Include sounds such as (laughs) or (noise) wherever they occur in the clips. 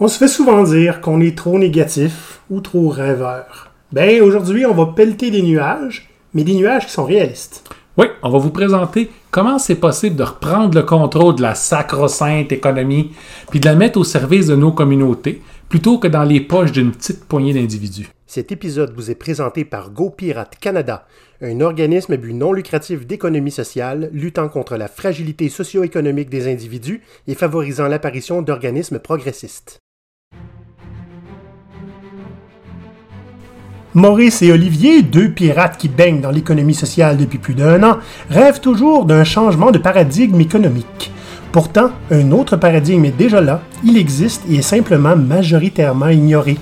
On se fait souvent dire qu'on est trop négatif ou trop rêveur. Ben, aujourd'hui, on va pelleter des nuages, mais des nuages qui sont réalistes. Oui, on va vous présenter comment c'est possible de reprendre le contrôle de la sacro-sainte économie puis de la mettre au service de nos communautés plutôt que dans les poches d'une petite poignée d'individus. Cet épisode vous est présenté par GoPirate Canada, un organisme à but non lucratif d'économie sociale luttant contre la fragilité socio-économique des individus et favorisant l'apparition d'organismes progressistes. Maurice et Olivier, deux pirates qui baignent dans l'économie sociale depuis plus d'un an, rêvent toujours d'un changement de paradigme économique. Pourtant, un autre paradigme est déjà là, il existe et est simplement majoritairement ignoré.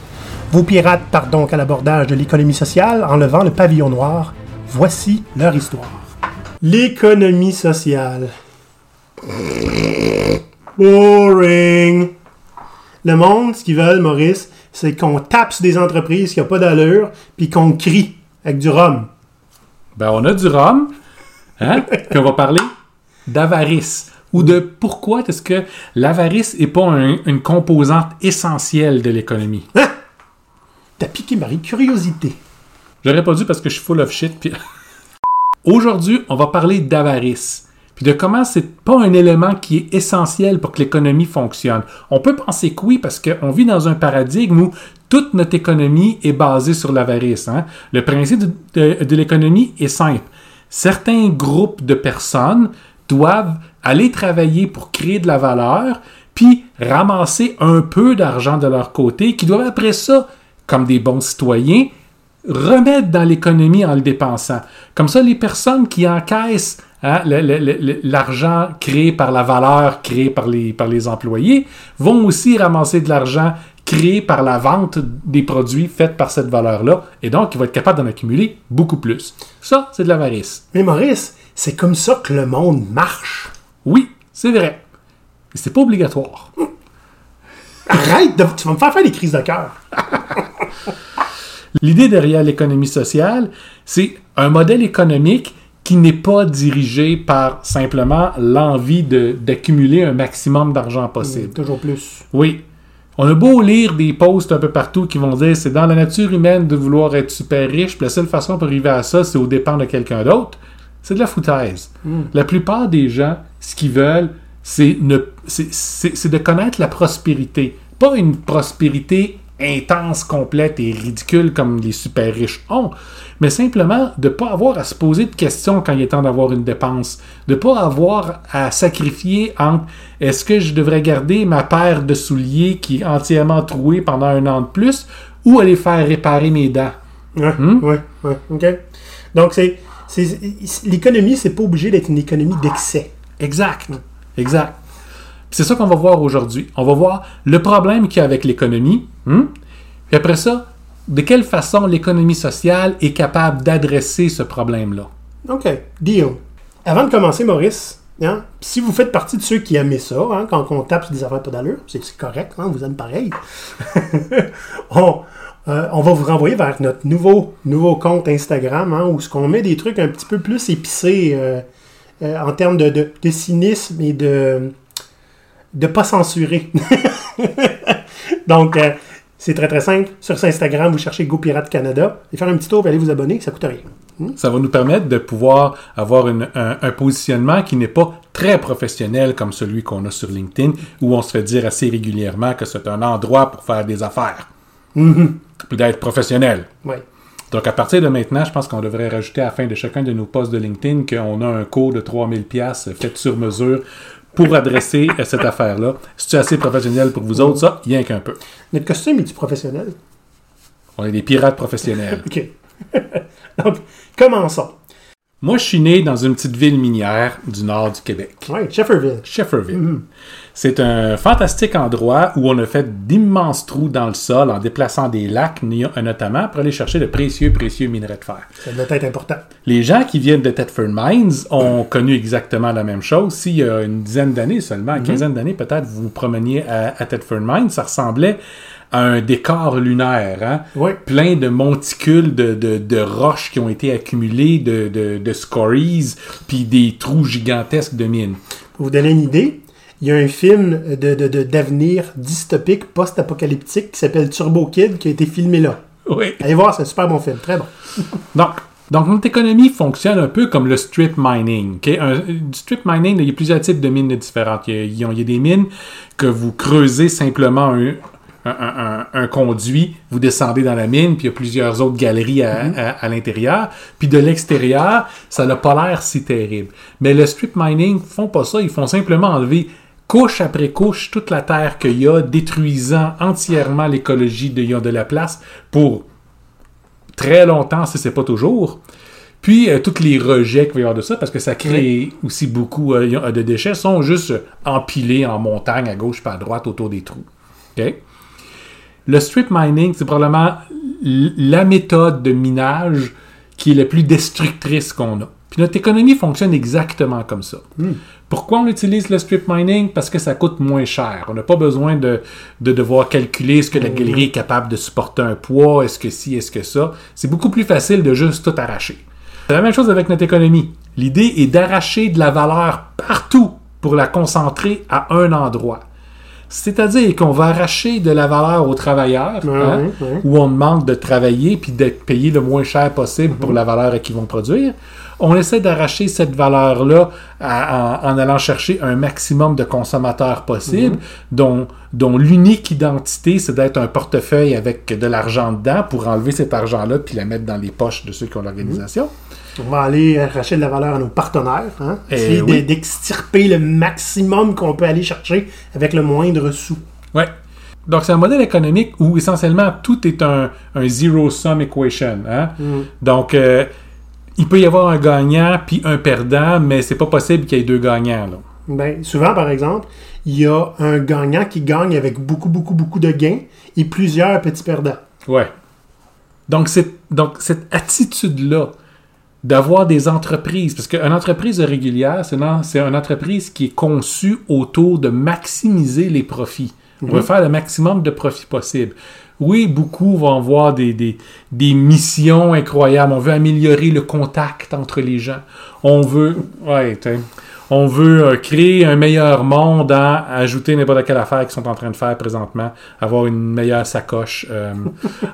Vos pirates partent donc à l'abordage de l'économie sociale en levant le pavillon noir. Voici leur histoire. L'économie sociale. Boring. Le monde, ce qu'ils veulent, Maurice, c'est qu'on tape sur des entreprises qui n'ont pas d'allure, puis qu'on crie avec du rhum. Ben, on a du rhum, hein? (laughs) puis on va parler d'avarice. Ou de pourquoi est-ce que l'avarice n'est pas une composante essentielle de l'économie? Hein? T'as piqué ma curiosité. J'aurais pas dû parce que je suis full of shit. Puis... (laughs) Aujourd'hui, on va parler d'avarice puis de comment c'est pas un élément qui est essentiel pour que l'économie fonctionne. On peut penser que oui, parce qu'on vit dans un paradigme où toute notre économie est basée sur l'avarice. Hein. Le principe de, de l'économie est simple. Certains groupes de personnes doivent aller travailler pour créer de la valeur, puis ramasser un peu d'argent de leur côté, qui doivent après ça, comme des bons citoyens, remettre dans l'économie en le dépensant. Comme ça, les personnes qui encaissent Hein, l'argent créé par la valeur créée par les, par les employés, vont aussi ramasser de l'argent créé par la vente des produits faits par cette valeur-là, et donc ils vont être capables d'en accumuler beaucoup plus. Ça, c'est de l'avarice. Mais Maurice, c'est comme ça que le monde marche. Oui, c'est vrai. Mais c'est pas obligatoire. Arrête, de, tu vas me faire faire des crises de cœur. (laughs) L'idée derrière l'économie sociale, c'est un modèle économique qui n'est pas dirigé par simplement l'envie d'accumuler un maximum d'argent possible. toujours plus. Oui. On a beau lire des posts un peu partout qui vont dire c'est dans la nature humaine de vouloir être super riche, puis la seule façon pour arriver à ça, c'est au dépens de quelqu'un d'autre. C'est de la foutaise. Hmm. La plupart des gens, ce qu'ils veulent, c'est de connaître la prospérité. Pas une prospérité intense, complète et ridicule comme les super riches ont, mais simplement de ne pas avoir à se poser de questions quand il est temps d'avoir une dépense, de ne pas avoir à sacrifier entre est-ce que je devrais garder ma paire de souliers qui est entièrement trouée pendant un an de plus ou aller faire réparer mes dents? Hmm? ouais, ouais, ok. Donc c'est, l'économie, c'est pas obligé d'être une économie d'excès. Exact, exact. C'est ça qu'on va voir aujourd'hui. On va voir le problème qu'il y a avec l'économie. Hmm? Et après ça, de quelle façon l'économie sociale est capable d'adresser ce problème-là? OK, deal. Avant de commencer, Maurice, hein, si vous faites partie de ceux qui aiment ça, hein, quand on tape sur des affaires pas d'allure, c'est correct, hein, vous aimez pareil, (laughs) euh, on, va vous renvoyer vers notre nouveau, compte Instagram, où ce qu'on met des trucs un petit peu plus épicés euh, euh, en termes de, cynisme et de de pas censurer. (laughs) Donc, c'est très très simple. Sur Instagram, vous cherchez GoPirate Canada et faire un petit tour allez vous abonner, ça coûte rien. Hmm? Ça va nous permettre de pouvoir avoir un, positionnement qui n'est pas très professionnel comme celui qu'on a sur LinkedIn, où on se fait dire assez régulièrement que c'est un endroit pour faire des affaires. Mm d'être professionnel. Oui. Donc, à partir de maintenant, je pense qu'on devrait rajouter à la fin de chacun de nos posts de LinkedIn qu'on a un cours de 3000$ fait sur mesure pour adresser à cette affaire-là. C'est assez professionnel pour vous autres, ça, rien qu'un peu. Notre costume est-tu professionnel? On est des pirates professionnels. (laughs) OK. (laughs) Donc, commençons. Moi, je suis né dans une petite ville minière du nord du Québec. Oui, Shefferville. Shefferville. Mm-hmm. C'est un fantastique endroit où on a fait d'immenses trous dans le sol en déplaçant des lacs, notamment, pour aller chercher de précieux, précieux minerais de fer. Ça doit être important. Les gens qui viennent de Thetford Mines ont connu exactement la même chose. S'il y a une dizaine d'années seulement, une mm-hmm. quinzaine d'années peut-être, vous vous promeniez à, à Thetford Mines, ça ressemblait un décor lunaire, hein? plein de monticules de, roches qui ont été accumulées, de, de, scories, puis des trous gigantesques de mines. Pour vous donner une idée, Il y a un film de, de- de- d'avenir dystopique, post-apocalyptique, qui s'appelle Turbo Kid, qui a été filmé là. Oui. Allez voir, c'est un super bon film, très bon. (laughs) Donc, donc, notre économie fonctionne un peu comme le strip mining. ok? Un- du strip mining, il y a plusieurs types de mines différentes. Il y a, il y a- il y a des mines que vous creusez simplement un, conduit, vous descendez dans la mine, puis il y a plusieurs autres galeries à, à- à l'intérieur. Puis de l'extérieur, ça n'a pas l'air si terrible. Mais le strip mining font pas ça, ils font simplement enlever couche après couche toute la terre qu'il y a, détruisant entièrement l'écologie de, de la place pour très longtemps, si c'est pas toujours. Puis, euh, tous les rejets qu'il va y avoir de ça, parce que ça crée aussi beaucoup euh, de déchets, sont juste empilés en montagne, à gauche et à droite, autour des trous. Le strip mining, c'est probablement la méthode de minage qui est la plus destructrice qu'on a. Puis notre économie fonctionne exactement comme ça. Pourquoi on utilise le strip mining? Parce que ça coûte moins cher. On n'a pas besoin de, de devoir calculer est-ce que la galerie est capable de supporter un poids, est-ce que ci, est-ce que ça. C'est beaucoup plus facile de juste tout arracher. C'est la même chose avec notre économie. L'idée est d'arracher de la valeur partout pour la concentrer à un endroit. C'est-à-dire qu'on va arracher de la valeur aux travailleurs, Ouais, hein, où on demande de travailler puis d'être payé le moins cher possible pour la valeur qu'ils vont produire. On essaie d'arracher cette valeur-là en, allant chercher un maximum de consommateurs possible, dont, dont l'unique identité, c'est d'être un portefeuille avec de l'argent dedans pour enlever cet argent-là puis la mettre dans les poches de ceux qui ont l'organisation. On va aller arracher de la valeur à nos partenaires, hein? Eh Essayer oui. de- d'extirper le maximum qu'on peut aller chercher avec le moindre sou. Ouais. Donc, c'est un modèle économique où essentiellement tout est un, un zero-sum equation. hein. Donc, euh, il peut y avoir un gagnant puis un perdant, mais c'est pas possible qu'il y ait deux gagnants. Là. Ben, souvent, par exemple, il y a un gagnant qui gagne avec beaucoup, beaucoup, beaucoup de gains et plusieurs petits perdants. Ouais. Donc, donc cette attitude-là d'avoir des entreprises, parce qu'une entreprise régulière, c'est, une- c'est une entreprise qui est conçue autour de maximiser les profits. On veut faire le maximum de profits possible. Oui, beaucoup vont avoir des, des, des missions incroyables. On veut améliorer le contact entre les gens. On veut, ouais, on veut euh, créer un meilleur monde ajouter n'importe quelle affaire qu'ils sont en train de faire présentement, avoir une meilleure sacoche, euh,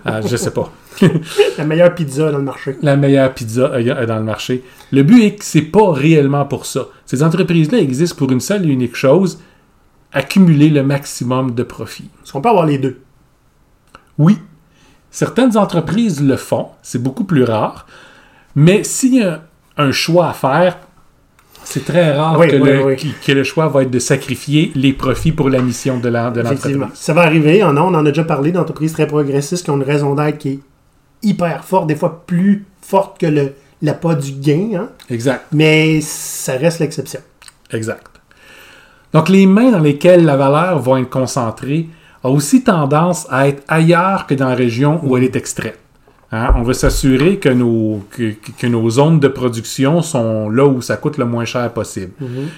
euh, je sais pas, (laughs) La meilleure pizza dans le marché. la meilleure pizza euh, dans le marché. Le but est que c'est pas réellement pour ça. Ces entreprises-là existent pour une seule et unique chose, accumuler le maximum de profit. Est-ce qu'on peut avoir les deux? Oui, certaines entreprises le font, c'est beaucoup plus rare, mais s'il y a un choix à faire, c'est très rare Oui, que, oui, le, oui. qui- que le choix va être de sacrifier les profits pour la mission de la- de Effectivement. l'entreprise. Ça va arriver. On en a déjà parlé d'entreprises très progressistes qui ont une raison d'être qui est hyper forte, des fois plus forte que le l'appât du gain. hein. Exact, Mais ça reste l'exception. exact. Donc les mains dans lesquelles la valeur va être concentrée a aussi tendance à être ailleurs que dans la région où elle est extraite. Hein, on veut s'assurer que nos, que, que nos zones de production sont là où ça coûte le moins cher possible.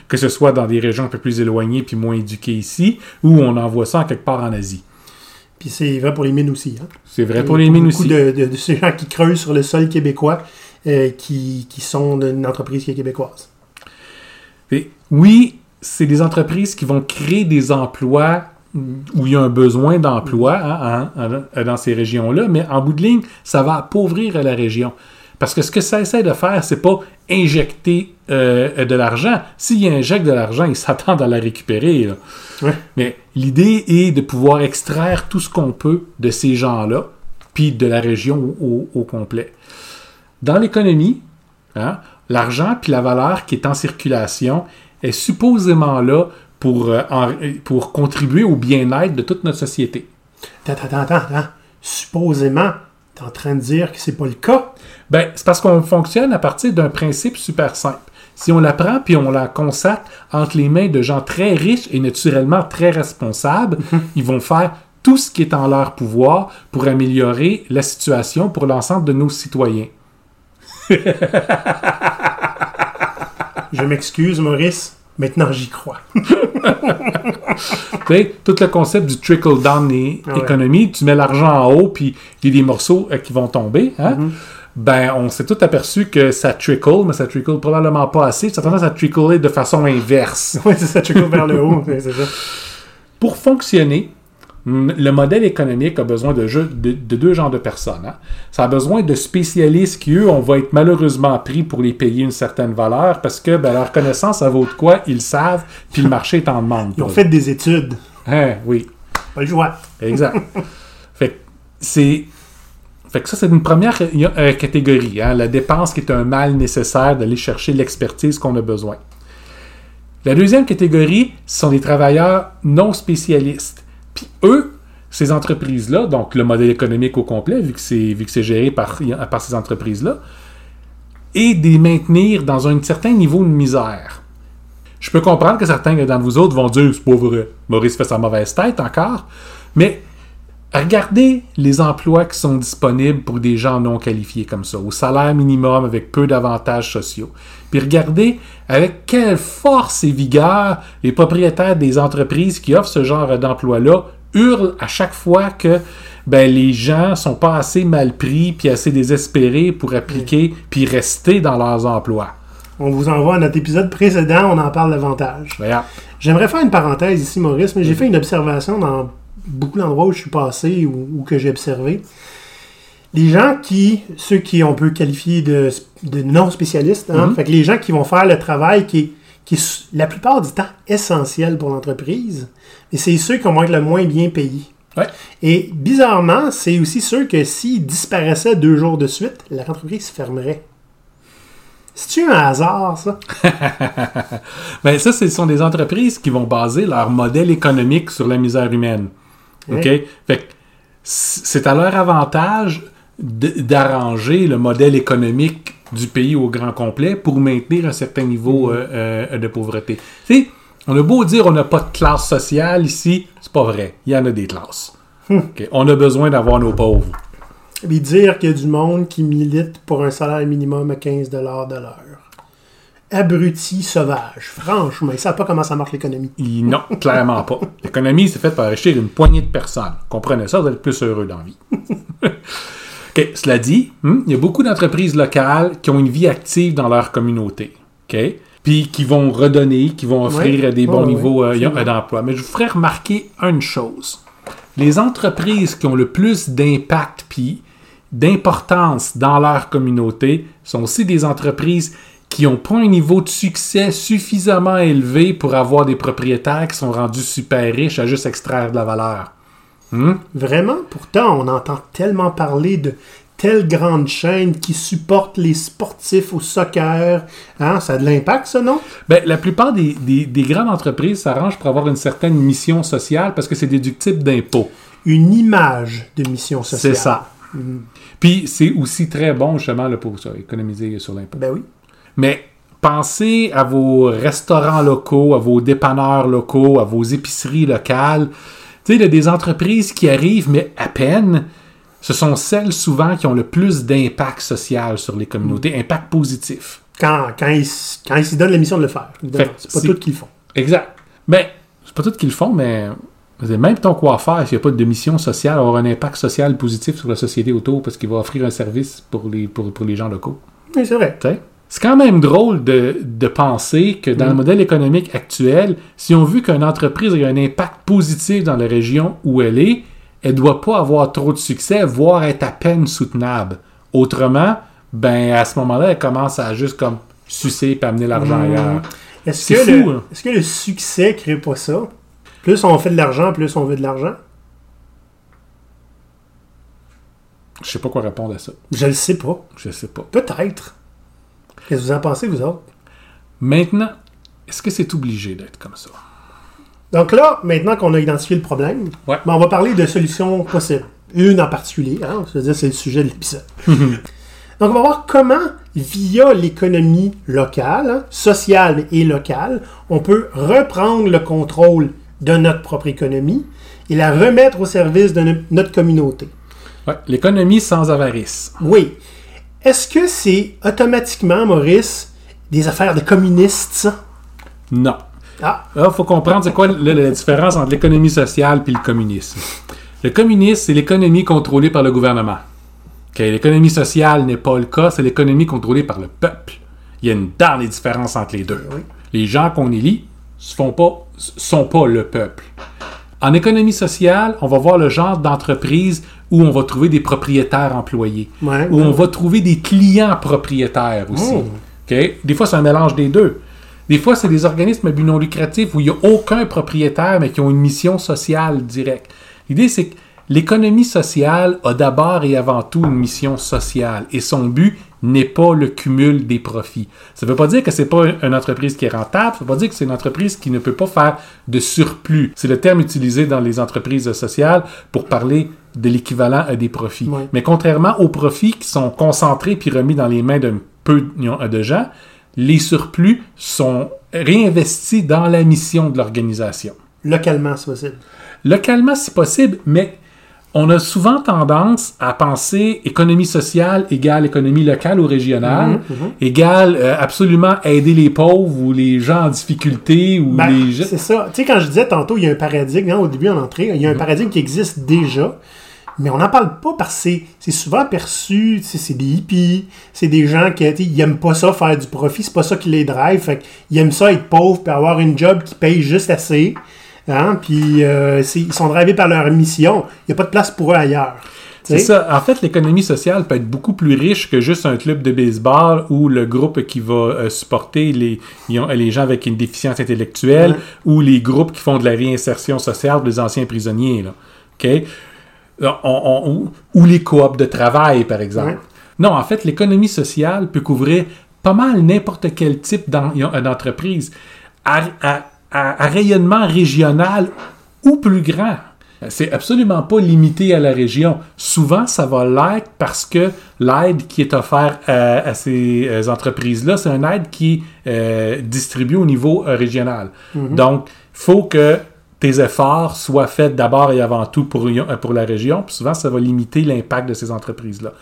Que ce soit dans des régions un peu plus éloignées puis moins éduquées ici, ou on envoie ça en quelque part en Asie. Puis c'est vrai pour les mines aussi. hein. C'est vrai pour les mines beaucoup aussi. de, de, de ces gens qui creusent sur le sol québécois euh, qui, qui sont d'une entreprise qui est québécoise. Et oui, c'est des entreprises qui vont créer des emplois où il y a un besoin d'emploi hein, hein, dans ces régions-là, mais en bout de ligne, ça va appauvrir la région. Parce que ce que ça essaie de faire, c'est pas injecter euh, de l'argent. S'ils injectent de l'argent, ils s'attendent à la récupérer. là. Ouais. Mais l'idée est de pouvoir extraire tout ce qu'on peut de ces gens-là, puis de la région au complet. Dans l'économie, hein, l'argent puis la valeur qui est en circulation est supposément là pour, euh, en- pour contribuer au bien-être de toute notre société. Attends, attends, attends, attends. Supposément, t'es en train de dire que c'est pas le cas? Ben, c'est parce qu'on fonctionne à partir d'un principe super simple. Si on la prend puis on la consacre entre les mains de gens très riches et naturellement très responsables, ils vont faire tout ce qui est en leur pouvoir pour améliorer la situation pour l'ensemble de nos citoyens. (laughs) Je m'excuse, Maurice. Maintenant, j'y crois. (laughs) Tout le concept du trickle-down Ah ouais. économie, tu mets l'argent en haut, puis il y a des morceaux euh, qui vont tomber. hein? Mm-hmm. ben, on s'est tout aperçu que ça trickle, mais ça trickle probablement pas assez. Ça tendance à trickler de façon inverse. (laughs) Oui, ça, trickle vers le haut. (laughs) c'est ça. Pour fonctionner, le modèle économique a besoin de, jeu- de- de deux genres de personnes. hein. Ça a besoin de spécialistes qui, eux, on va être malheureusement pris pour les payer une certaine valeur parce que ben, leur connaissance, ça vaut de quoi, ils le savent, puis le marché est en demande. Ils ont fait des études. Hein, oui. Pas le choix. Exact. (laughs) fait que c'est. Fait que ça, c'est une première euh, catégorie, hein, la dépense qui est un mal nécessaire d'aller chercher l'expertise qu'on a besoin. La deuxième catégorie, ce sont les travailleurs non spécialistes. Puis eux, ces entreprises-là, donc le modèle économique au complet, vu que c'est, vu que c'est géré par, par ces entreprises-là, et de les maintenir dans un certain niveau de misère. Je peux comprendre que certains d'entre vous autres vont dire c'est pas vrai. Maurice fait sa mauvaise tête encore. Mais regardez les emplois qui sont disponibles pour des gens non qualifiés comme ça, au salaire minimum avec peu d'avantages sociaux. Puis regardez avec quelle force et vigueur les propriétaires des entreprises qui offrent ce genre d'emploi-là hurlent à chaque fois que ben, les gens sont pas assez mal pris puis assez désespérés pour appliquer puis rester dans leurs emplois. On vous envoie à notre épisode précédent, on en parle davantage. J'aimerais faire une parenthèse ici, Maurice, mais j'ai fait une observation dans beaucoup d'endroits où je suis passé ou, ou que j'ai observé. Les gens qui, ceux qui on peut qualifier de, de non spécialistes, hein, Mhm. fait que les gens qui vont faire le travail qui est, qui est la plupart du temps essentiel pour l'entreprise, et c'est ceux qui vont être le moins bien payés. Ouais. Et bizarrement, c'est aussi ceux que s'ils disparaissaient deux jours de suite, l'entreprise fermerait. C'est-tu un hasard, ça? (laughs) Ben ça, ce sont des entreprises qui vont baser leur modèle économique sur la misère humaine. OK? Fait c'est à leur avantage d'arranger le modèle économique du pays au grand complet pour maintenir un certain niveau euh, euh, de pauvreté. Tu sais, on a beau dire on n'a pas de classe sociale ici, c'est pas vrai. Il y en a des classes. OK? On a besoin d'avoir nos pauvres. Puis dire qu'il y a du monde qui milite pour un salaire minimum à 15 de l'heure. Abruti sauvage. Franchement, ils savent pas comment ça marche l'économie. Non, (laughs) clairement pas. L'économie, c'est faite pour enrichir une poignée de personnes. Comprenez ça, vous allez être plus heureux dans la vie. (laughs) Cela dit, hmm, il y a beaucoup d'entreprises locales qui ont une vie active dans leur communauté. Puis qui vont redonner, qui vont offrir Ouais. des bons niveaux ouais, euh, d'emploi. Mais je vous ferai remarquer une chose. Les entreprises qui ont le plus d'impact puis d'importance dans leur communauté sont aussi des entreprises qui n'ont pas un niveau de succès suffisamment élevé pour avoir des propriétaires qui sont rendus super riches à juste extraire de la valeur. Hmm? Vraiment, pourtant, on entend tellement parler de telle grande chaîne qui supporte les sportifs au soccer. Hein, ça a de l'impact, ça, non? Ben, la plupart des, des- des grandes entreprises s'arrangent pour avoir une certaine mission sociale parce que c'est déductible d'impôts. Une image de mission sociale. C'est ça. Puis c'est aussi très bon justement là, pour ça, économiser sur l'impôt. Ben oui. Mais pensez à vos restaurants locaux, à vos dépanneurs locaux, à vos épiceries locales. Tu sais, il y a des entreprises qui arrivent, mais à peine. Ce sont celles souvent qui ont le plus d'impact social sur les communautés, impact positif. Quand, quand ils quand ils s'y donnent la mission de le faire. C'est pas tout qu'ils font. Exact. Ben, c'est pas tout qu'ils font, mais même ton coiffeur, s'il n'y a pas de mission sociale, avoir un impact social positif sur la société autour parce qu'il va offrir un service pour les, pour, pour les gens locaux. Oui, c'est vrai. Tu sais? C'est quand même drôle de, de penser que dans le modèle économique actuel, si on veut qu'une entreprise ait un impact positif dans la région où elle est, elle ne doit pas avoir trop de succès, voire être à peine soutenable. Autrement, ben à ce moment-là, elle commence à juste comme sucer et amener l'argent Mmh. ailleurs. Est-ce que, fou, le, hein. est-ce que le succès crée pas ça? Plus on fait de l'argent, plus on veut de l'argent? Je sais pas quoi répondre à ça. Je le sais pas. Je sais pas. Peut-être. Qu'est-ce que vous en pensez, vous autres? Maintenant, est-ce que c'est obligé d'être comme ça? Donc là, maintenant qu'on a identifié le problème, Ouais. ben, on va parler de solutions possibles. Une en particulier, hein, c'est-à-dire c'est le sujet de l'épisode. (laughs) Donc on va voir comment, via l'économie locale, hein, sociale et locale, on peut reprendre le contrôle de notre propre économie et la remettre au service de no- notre communauté. Ouais, l'économie sans avarice. Oui. Est-ce que c'est automatiquement, Maurice, des affaires de communistes, ça? Non. Ah, Là, il faut comprendre c'est quoi la, la différence entre l'économie sociale et le communisme. Le communisme, c'est l'économie contrôlée par le gouvernement. L'économie sociale n'est pas le cas, c'est l'économie contrôlée par le peuple. Il y a une dans les différences entre les deux. Oui. Les gens qu'on élit ne pas, sont pas le peuple. En économie sociale, on va voir le genre d'entreprise où on va trouver des propriétaires employés, Ouais, où ouais. on va trouver des clients propriétaires aussi. Oh. Des fois, c'est un mélange des deux. Des fois, c'est des organismes à but non lucratif où il n'y a aucun propriétaire, mais qui ont une mission sociale directe. L'idée, c'est que l'économie sociale a d'abord et avant tout une mission sociale. Et son but n'est pas le cumul des profits. Ça ne veut pas dire que c'est pas une entreprise qui est rentable, ça ne veut pas dire que c'est une entreprise qui ne peut pas faire de surplus. C'est le terme utilisé dans les entreprises sociales pour parler de l'équivalent à des profits. Mais contrairement aux profits qui sont concentrés puis remis dans les mains d'un peu de gens, les surplus sont réinvestis dans la mission de l'organisation. Localement, c'est possible. Localement, si possible, mais on a souvent tendance à penser économie sociale égale économie locale ou régionale, égale euh, absolument aider les pauvres ou les gens en difficulté ou Ben, les gens. c'est ça. Tu sais, quand je disais tantôt, il y a un paradigme, hein, au début en entrée, il y a un paradigme qui existe déjà, mais on n'en parle pas parce que c'est- souvent perçu, c'est des hippies, c'est des gens qui tu sais, ils aiment pas ça faire du profit, c'est pas ça qui les drive, fait qu'ils aiment ça être pauvres puis avoir une job qui paye juste assez. Hein, puis euh, ils sont drivés par leur mission. Il n'y a pas de place pour eux ailleurs. C'est ça. En fait, l'économie sociale peut être beaucoup plus riche que juste un club de baseball ou le groupe qui va euh, supporter les, les gens avec une déficience intellectuelle Ouais. ou les groupes qui font de la réinsertion sociale des anciens prisonniers. Là. On- on- ou, les coops de travail, par exemple. Ouais. Non, en fait, l'économie sociale peut couvrir pas mal n'importe quel type d'en- d'entreprise à, à- à- à rayonnement régional ou plus grand. C'est absolument pas limité à la région. Souvent, ça va l'être parce que l'aide qui est offerte à, à ces euh, entreprises-là, c'est une aide qui est euh, distribuée au niveau euh, régional. Donc, il faut que tes efforts soient faits d'abord et avant tout pour, euh, pour la région. Puis souvent, ça va limiter l'impact de ces entreprises-là.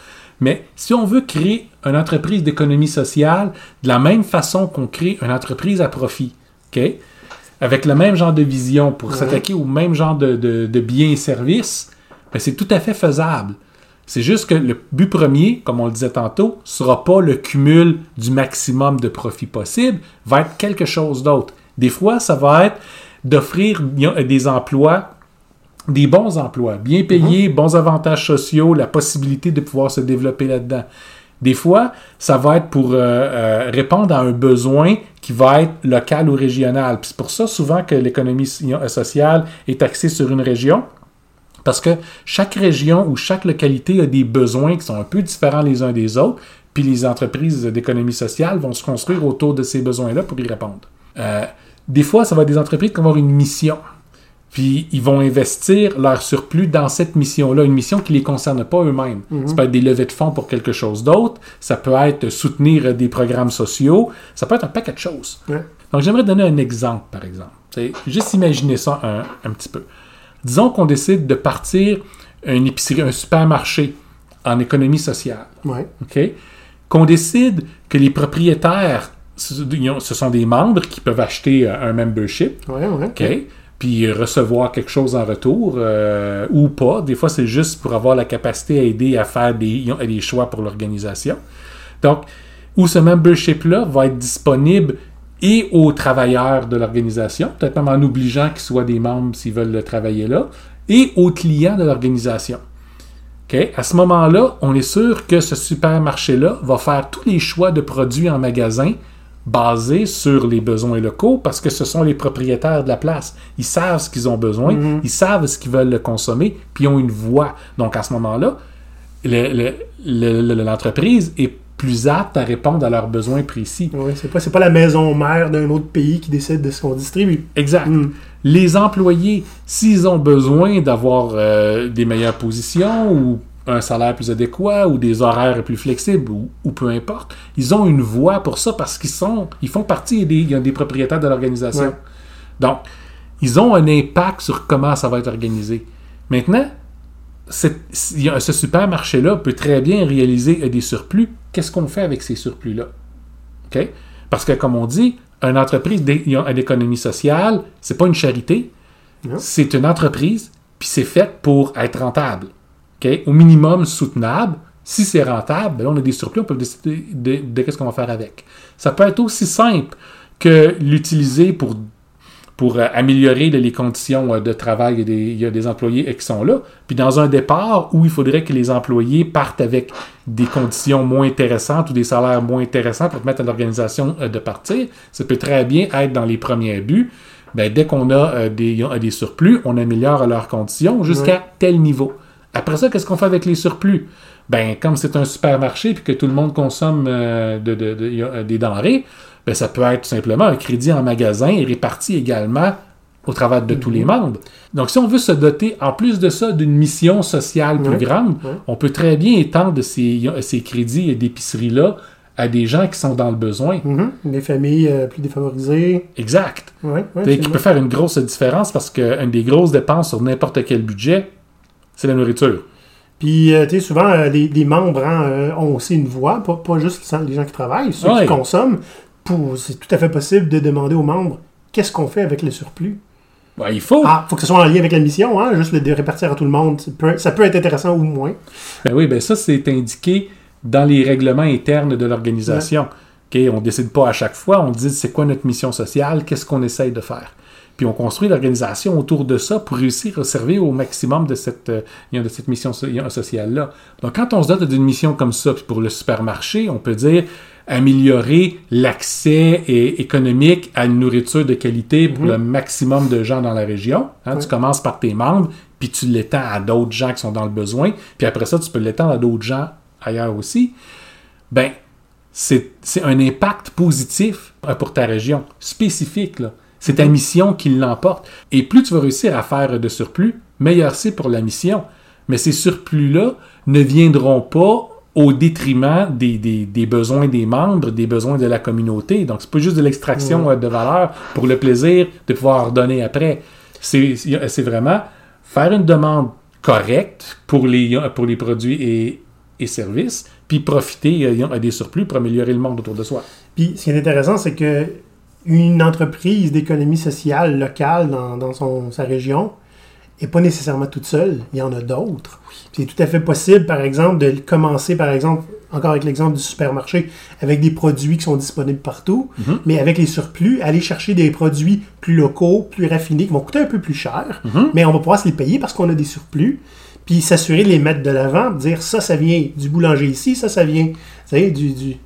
Mais si on veut créer une entreprise d'économie sociale de la même façon qu'on crée une entreprise à profit, OK? Avec le même genre de vision pour s'attaquer au même genre de, de- de biens et services, ben, c'est tout à fait faisable. C'est juste que le but premier, comme on le disait tantôt, sera pas le cumul du maximum de profit possible, va être quelque chose d'autre. Des fois, ça va être d'offrir des emplois, des bons emplois, bien payés, bons avantages sociaux, la possibilité de pouvoir se développer là-dedans. Des fois, ça va être pour euh, euh, répondre à un besoin qui va être local ou régional. C'est pour ça souvent que l'économie so- sociale est axée sur une région. Parce que chaque région ou chaque localité a des besoins qui sont un peu différents les uns des autres, puis les entreprises d'économie sociale vont se construire autour de ces besoins-là pour y répondre. Euh, des fois, ça va être des entreprises qui vont avoir une mission, puis ils vont investir leur surplus dans cette mission-là, une mission qui ne les concerne pas eux-mêmes. Ça peut être des levées de fonds pour quelque chose d'autre, ça peut être soutenir des programmes sociaux, ça peut être un paquet de choses. Ouais. Donc, j'aimerais donner un exemple, par exemple. Juste imaginer ça un, un petit peu. Disons qu'on décide de partir une épicerie, un supermarché en économie sociale. Ouais. Qu'on décide que les propriétaires, ce sont des membres qui peuvent acheter un membership, Ouais. Puis recevoir quelque chose en retour euh, ou pas. Des fois, c'est juste pour avoir la capacité à aider à faire des, choix pour l'organisation. Donc, où ce membership-là va être disponible et aux travailleurs de l'organisation, peut-être même en obligeant qu'ils soient des membres s'ils veulent le travailler là, et aux clients de l'organisation. OK? À ce moment-là, on est sûr que ce supermarché-là va faire tous les choix de produits en magasin basés sur les besoins locaux parce que ce sont les propriétaires de la place. Ils savent ce qu'ils ont besoin, ils savent ce qu'ils veulent le consommer, puis ils ont une voix. Donc à ce moment-là, le- le- le- le- l'entreprise est plus apte à répondre à leurs besoins précis. Ouais, c'est pas, pas la maison mère d'un autre pays qui décide de ce qu'on distribue. Exact. Mm. Les employés, s'ils ont besoin d'avoir euh, des meilleures positions ou un salaire plus adéquat ou des horaires plus flexibles ou, ou peu importe, ils ont une voix pour ça parce qu'ils sont, ils font partie des, propriétaires de l'organisation. Ouais. Donc, ils ont un impact sur comment ça va être organisé. Maintenant, cette- ce supermarché-là peut très bien réaliser euh, des surplus. Qu'est-ce qu'on fait avec ces surplus-là? Parce que, comme on dit, une entreprise d'é- d'économie sociale, c'est pas une charité, c'est une entreprise, puis c'est fait pour être rentable. Au minimum soutenable, Si c'est rentable, ben là, on a des surplus, on peut décider de, de qu'est-ce qu'on va faire avec. Ça peut être aussi simple que l'utiliser pour, pour euh, améliorer les conditions euh, de travail. Il y, a des, il y a des employés qui sont là. Puis dans un départ où il faudrait que les employés partent avec des conditions moins intéressantes ou des salaires moins intéressants pour permettre à l'organisation euh, de partir, ça peut très bien être dans les premiers buts. Ben, dès qu'on a des, des surplus, on améliore leurs conditions jusqu'à tel niveau. Après ça, qu'est-ce qu'on fait avec les surplus? Ben, comme c'est un supermarché puis que tout le monde consomme euh, de- de- de- y a, des denrées, ben, ça peut être simplement un crédit en magasin et réparti également au travers de tous les membres. Donc, si on veut se doter, en plus de ça, d'une mission sociale plus grande, on peut très bien étendre ces, ces crédits d'épicerie-là à des gens qui sont dans le besoin. Mhm. Des familles euh, plus défavorisées. Exact. Ouais, qui peut faire une grosse différence parce qu'une des grosses dépenses sur n'importe quel budget, c'est la nourriture. Puis, euh, tu sais, souvent, euh, les, les membres hein, euh, ont aussi une voix, pas, pas juste les gens qui travaillent, ceux Ouais. qui consomment. C'est tout à fait possible de demander aux membres qu'est-ce qu'on fait avec le surplus? Ben, il faut. Ah, faut que ce soit en lien avec la mission, hein, juste le de répartir à tout le monde. Ça peut, ça peut être intéressant ou moins. Ben oui, ben ça, c'est indiqué dans les règlements internes de l'organisation. On ne décide pas à chaque fois, on dit c'est quoi notre mission sociale, qu'est-ce qu'on essaye de faire? Puis on construit l'organisation autour de ça pour réussir à servir au maximum de cette, euh, de cette mission so- sociale-là. Donc quand on se dote d'une mission comme ça, puis pour le supermarché, on peut dire améliorer l'accès économique à une nourriture de qualité pour le maximum de gens dans la région. Hein, Tu commences par tes membres, puis tu l'étends à d'autres gens qui sont dans le besoin, puis après ça, tu peux l'étendre à d'autres gens ailleurs aussi. Ben, c'est un impact positif pour ta région, spécifique. là. C'est ta mission qui l'emporte. Et plus tu vas réussir à faire de surplus, meilleur c'est pour la mission. Mais ces surplus-là ne viendront pas au détriment des, des- des besoins des membres, des besoins de la communauté. Donc, c'est pas juste de l'extraction euh, de valeur pour le plaisir de pouvoir donner après. C'est c'est vraiment faire une demande correcte pour les, pour les produits et, et services, puis profiter euh, des surplus pour améliorer le monde autour de soi. Puis, ce qui est intéressant, c'est que une entreprise d'économie sociale locale dans, dans son, sa région n'est pas nécessairement toute seule. Il y en a d'autres. C'est tout à fait possible, par exemple, de commencer, par exemple, encore avec l'exemple du supermarché, avec des produits qui sont disponibles partout, Mhm. mais avec les surplus, aller chercher des produits plus locaux, plus raffinés, qui vont coûter un peu plus cher, Mhm. mais on va pouvoir se les payer parce qu'on a des surplus. Puis s'assurer de les mettre de l'avant, dire ça, ça vient du boulanger ici, ça, ça vient, sais, du, du,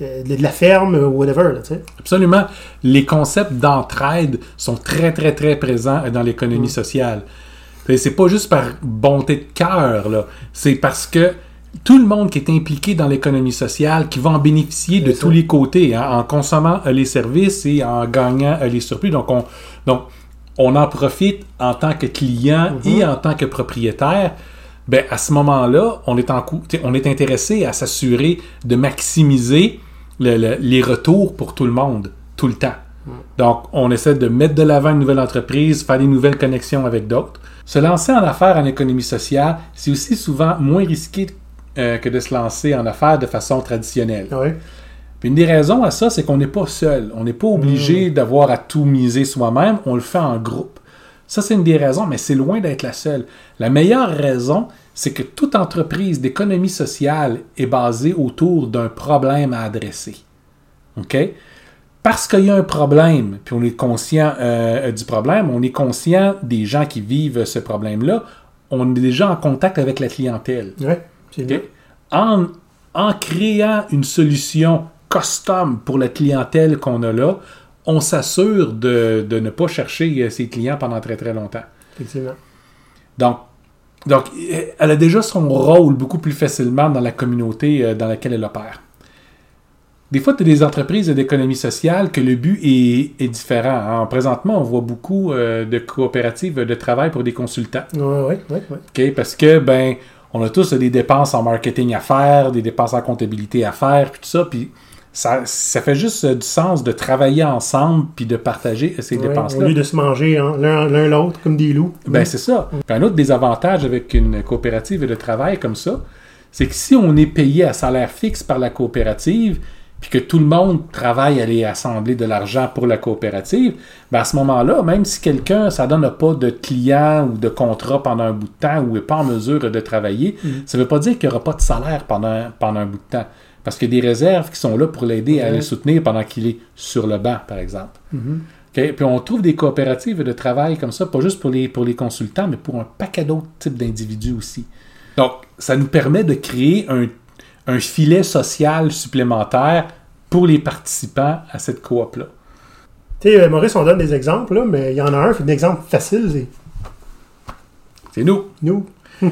de, la ferme, ou whatever, là. Absolument. Les concepts d'entraide sont très, très, très présents dans l'économie sociale. Et C'est pas juste par bonté de cœur. C'est parce que tout le monde qui est impliqué dans l'économie sociale, qui va en bénéficier de tous les côtés, hein, en consommant euh, les services et en gagnant euh, les surplus. Donc, on, donc, on en profite en tant que client et en tant que propriétaire. Ben, à ce moment-là, on est, en on est intéressé à s'assurer de maximiser le- le- les retours pour tout le monde, tout le temps. Donc, on essaie de mettre de l'avant une nouvelle entreprise, faire des nouvelles connexions avec d'autres. Se lancer en affaires en économie sociale, c'est aussi souvent moins risqué euh, que de se lancer en affaires de façon traditionnelle. Puis une des raisons à ça, c'est qu'on n'est pas seul. On n'est pas obligé d'avoir à tout miser soi-même. On le fait en groupe. Ça, c'est une des raisons, mais c'est loin d'être la seule. La meilleure raison, c'est que toute entreprise d'économie sociale est basée autour d'un problème à adresser. OK? Parce qu'il y a un problème, puis on est conscient euh, du problème, on est conscient des gens qui vivent ce problème-là, on est déjà en contact avec la clientèle. Ouais, c'est OK? bien. En, en créant une solution custom pour la clientèle qu'on a là, on s'assure de, de ne pas chercher euh, ses clients pendant très très longtemps. Effectivement. Donc, donc, euh, elle a déjà son rôle beaucoup plus facilement dans la communauté euh, dans laquelle elle opère. Des fois, tu as des entreprises d'économie sociale que le but est, est différent. hein. Présentement, on voit beaucoup euh, de coopératives de travail pour des consultants. Ouais, ouais. OK? Parce que, ben, on a tous des dépenses en marketing à faire, des dépenses en comptabilité à faire, puis tout ça, puis ça, ça fait juste euh, du sens de travailler ensemble puis de partager ces Ouais, dépenses-là. Au lieu de se manger hein, l'un l'autre comme des loups. Ben, c'est ça. Puis un autre des avantages avec une coopérative de travail comme ça, c'est que si on est payé à salaire fixe par la coopérative, puis que tout le monde travaille à aller assembler de l'argent pour la coopérative, ben à ce moment-là, même si quelqu'un, ça donne pas de client ou de contrat pendant un bout de temps ou n'est pas en mesure de travailler, ça ne veut pas dire qu'il n'y aura pas de salaire pendant, pendant un bout de temps. Parce qu'il y a des réserves qui sont là pour l'aider à le soutenir pendant qu'il est sur le banc, par exemple. OK? Puis on trouve des coopératives de travail comme ça, pas juste pour les, pour les consultants, mais pour un paquet d'autres types d'individus aussi. Donc, ça nous permet de créer un, un filet social supplémentaire pour les participants à cette coop-là. Tu sais, euh, Maurice, on donne des exemples, là, mais il y en a un, un exemple facile, c'est C'est nous. nous. (laughs)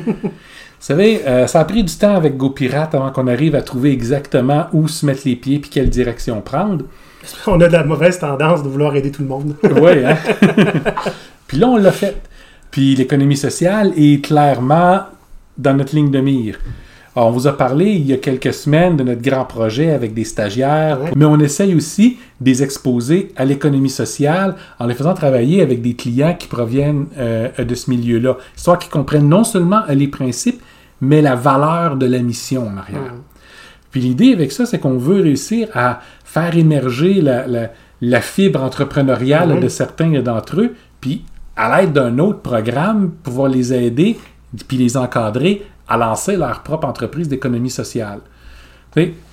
Vous savez, euh, ça a pris du temps avec GoPirate avant qu'on arrive à trouver exactement où se mettre les pieds puis quelle direction prendre. (laughs) On a de la mauvaise tendance de vouloir aider tout le monde. (laughs) Oui, hein? (laughs) puis là, on l'a fait. Puis l'économie sociale est clairement dans notre ligne de mire. Alors, on vous a parlé il y a quelques semaines de notre grand projet avec des stagiaires, Ouais. mais on essaye aussi de les exposer à l'économie sociale en les faisant travailler avec des clients qui proviennent euh, de ce milieu-là, histoire qu'ils comprennent non seulement les principes, mais la valeur de la mission en arrière. Puis l'idée avec ça, c'est qu'on veut réussir à faire émerger la, la- la fibre entrepreneuriale Mhm. de certains d'entre eux, puis à l'aide d'un autre programme, pouvoir les aider, puis les encadrer à lancer leur propre entreprise d'économie sociale.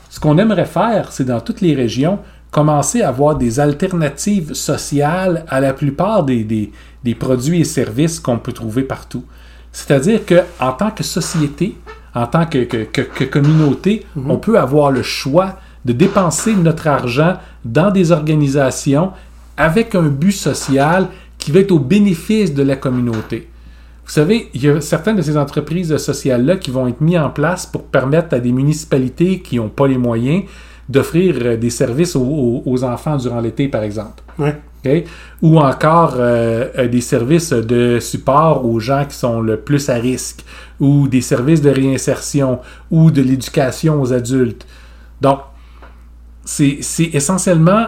Ce qu'on aimerait faire, c'est dans toutes les régions, commencer à avoir des alternatives sociales à la plupart des, des- des produits et services qu'on peut trouver partout. C'est-à-dire qu'en tant que société, en tant que, que- que- que communauté, on peut avoir le choix de dépenser notre argent dans des organisations avec un but social qui va être au bénéfice de la communauté. Vous savez, il y a certaines de ces entreprises sociales-là qui vont être mises en place pour permettre à des municipalités qui n'ont pas les moyens d'offrir euh, des services aux, aux- aux enfants durant l'été, par exemple. Ouais. Ou encore euh, euh, des services de support aux gens qui sont le plus à risque, ou des services de réinsertion, ou de l'éducation aux adultes. Donc, c'est essentiellement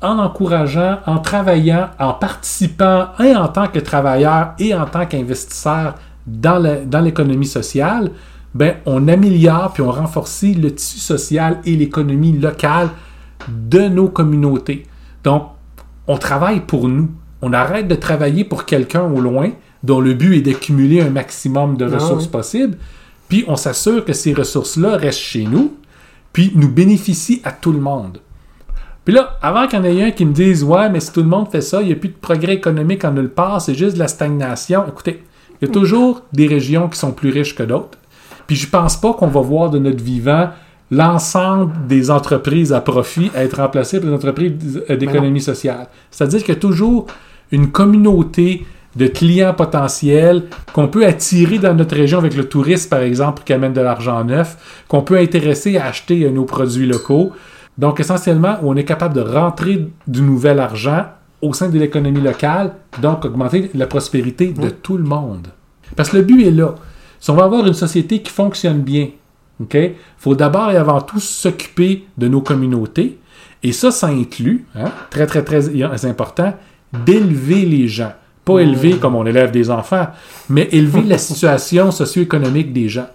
en encourageant, en travaillant, en participant, et en tant que travailleur et en tant qu'investisseur dans l'économie sociale, ben, on améliore puis on renforce le tissu social et l'économie locale de nos communautés. Donc, on travaille pour nous. On arrête de travailler pour quelqu'un au loin dont le but est d'accumuler un maximum de Ah ressources oui. possibles, puis on s'assure que ces ressources-là restent chez nous, puis nous bénéficient à tout le monde. Puis là, avant qu'il y en ait un qui me dise Ouais, mais si tout le monde fait ça, il n'y a plus de progrès économique en nulle part, c'est juste de la stagnation. Écoutez, il y a toujours des régions qui sont plus riches que d'autres. Puis je pense pas qu'on va voir de notre vivant l'ensemble des entreprises à profit être remplacées par des entreprises d'économie sociale. C'est-à-dire qu'il y a toujours une communauté de clients potentiels qu'on peut attirer dans notre région avec le tourisme, par exemple, qui amène de l'argent neuf, qu'on peut intéresser à acheter euh, nos produits locaux. Donc, essentiellement, on est capable de rentrer du nouvel argent au sein de l'économie locale, donc augmenter la prospérité de tout le monde. Parce que le but est là. Si on va avoir une société qui fonctionne bien, il faut d'abord et avant tout s'occuper de nos communautés. Et ça, ça inclut, hein, très, très, très important, d'élever les gens. Pas élever comme on élève des enfants, mais élever la (laughs) situation socio-économique des gens.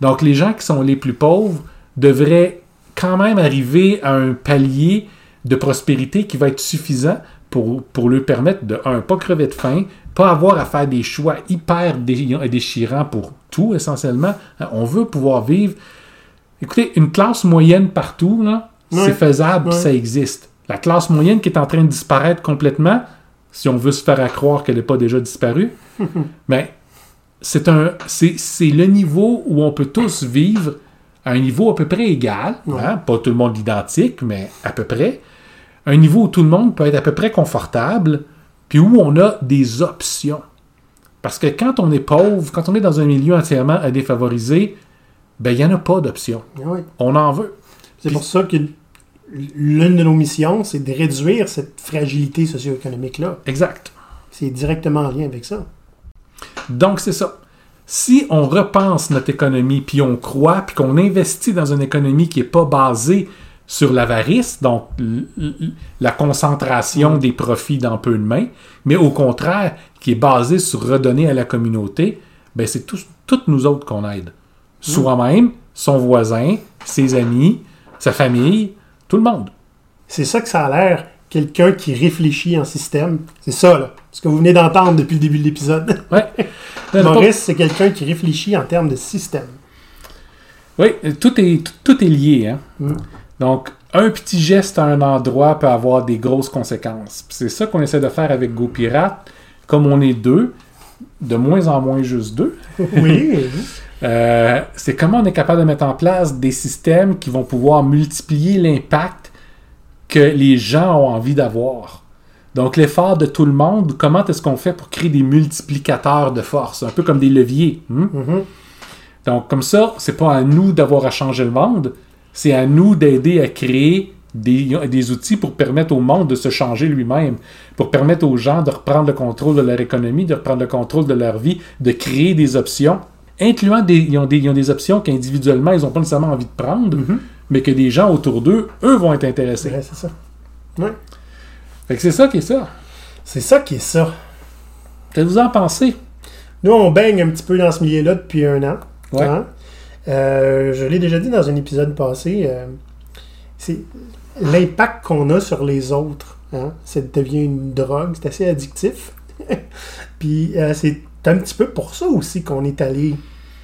Donc, les gens qui sont les plus pauvres devraient quand même arriver à un palier de prospérité qui va être suffisant pour, pour leur permettre de, un, pas crever de faim, pas avoir à faire des choix hyper dé- déchirants pour essentiellement. Hein, On veut pouvoir vivre. Écoutez, une classe moyenne partout, là, c'est faisable, ça existe. La classe moyenne qui est en train de disparaître complètement, si on veut se faire à croire qu'elle n'est pas déjà disparue, mais (laughs) c'est un c'est c'est le niveau où on peut tous vivre à un niveau à peu près égal, Ouais. hein, pas tout le monde identique, mais à peu près, un niveau où tout le monde peut être à peu près confortable, puis où on a des options. Parce que quand on est pauvre, quand on est dans un milieu entièrement défavorisé, ben il n'y en a pas d'options. Ah oui. On en veut. C'est Puis- pour ça que l'une de nos missions, c'est de réduire cette fragilité socio-économique-là. Exact. C'est directement en lien avec ça. Donc, c'est ça. Si on repense notre économie, puis on croit, puis qu'on investit dans une économie qui n'est pas basée sur l'avarice, donc la concentration des profits dans peu de mains, mais au contraire, qui est basée sur redonner à la communauté, ben c'est tous, toutes nous autres qu'on aide. Soi-même, son voisin, ses amis, sa famille, Tout le monde. C'est ça que ça a l'air, quelqu'un qui réfléchit en système. C'est ça, là. Ce que vous venez d'entendre depuis le début de l'épisode. (laughs) Ouais. Maurice, c'est quelqu'un qui réfléchit en termes de système. Oui, tout est, tout est lié. Hein? Mm. Donc, un petit geste à un endroit peut avoir des grosses conséquences. C'est ça qu'on essaie de faire avec GoPirate. Comme on est deux, de moins en moins juste deux, Oui. (laughs) euh, c'est comment on est capable de mettre en place des systèmes qui vont pouvoir multiplier l'impact que les gens ont envie d'avoir. Donc, l'effort de tout le monde, comment est-ce qu'on fait pour créer des multiplicateurs de force, un peu comme des leviers. hein? Mhm. Donc, comme ça, c'est pas à nous d'avoir à changer le monde, c'est à nous d'aider à créer des, des outils pour permettre au monde de se changer lui-même, pour permettre aux gens de reprendre le contrôle de leur économie, de reprendre le contrôle de leur vie, de créer des options, incluant des, ils ont des, ils ont des options qu'individuellement, ils n'ont pas nécessairement envie de prendre, Mhm. mais que des gens autour d'eux, eux, vont être intéressés. Ouais, c'est ça. Ouais. Fait que c'est ça qui est ça. C'est ça qui est ça. Qu'est-ce que vous en pensez? Nous, on baigne un petit peu dans ce milieu-là depuis un an. Ouais. Hein? Euh, je l'ai déjà dit dans un épisode passé. euh, c'est l'impact qu'on a sur les autres. Hein? Ça devient une drogue. C'est assez addictif. (laughs) Puis euh, c'est un petit peu pour ça aussi qu'on est allé,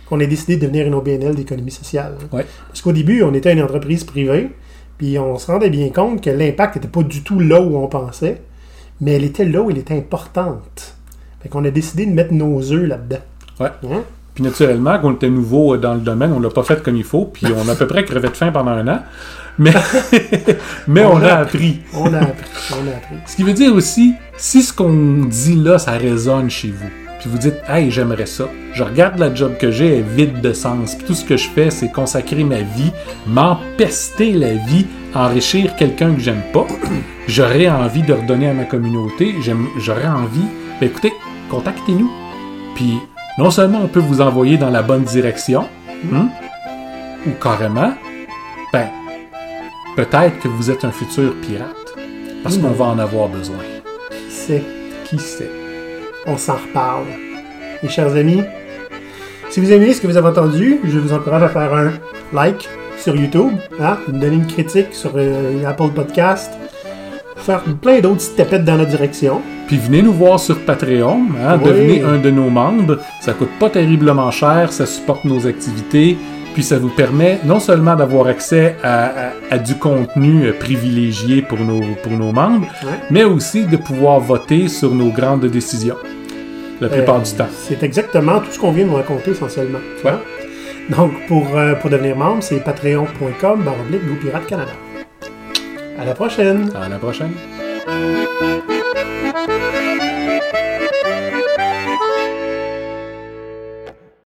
qu'on a décidé de devenir une OBNL d'économie sociale. hein. Ouais. Parce qu'au début, on était une entreprise privée. Puis on se rendait bien compte que l'impact n'était pas du tout là où on pensait. Mais elle était là où elle était importante. Fait qu'on a décidé de mettre nos œufs là-dedans. Ouais. Hein? Puis naturellement, quand on était nouveau euh, dans le domaine, on l'a pas fait comme il faut, puis on a à peu près crevé de faim pendant un an. Mais, (laughs) mais on, On a a appris. On a appris. On a appris. Ce qui veut dire aussi, si ce qu'on dit là, ça résonne chez vous, puis vous dites, hey, j'aimerais ça, je regarde la job que j'ai, elle est vide de sens, puis tout ce que je fais, c'est consacrer ma vie, m'empester la vie, enrichir quelqu'un que j'aime pas, (clears throat) j'aurais envie de redonner à ma communauté, j'aurais envie, ben écoutez, contactez-nous. Puis non seulement on peut vous envoyer dans la bonne direction, hein, ou carrément, ben, peut-être que vous êtes un futur pirate. Parce qu'on va en avoir besoin. C'est. Qui sait? On s'en reparle. Mes chers amis, si vous aimez ce que vous avez entendu, je vous encourage à faire un like sur YouTube, hein, me donner une critique sur euh, Apple Podcast, faire plein d'autres petites tapettes dans notre direction. Puis venez nous voir sur Patreon, hein, Oui. devenez un de nos membres. Ça coûte pas terriblement cher, ça supporte nos activités, puis ça vous permet non seulement d'avoir accès à, à- à du contenu euh, privilégié pour nos, pour nos membres, mais aussi de pouvoir voter sur nos grandes décisions, la plupart Euh, du temps. C'est exactement tout ce qu'on vient de raconter essentiellement. Ouais. Donc, pour, euh, pour devenir membre, c'est patreon.com baroblique Canada. À la prochaine! À la prochaine.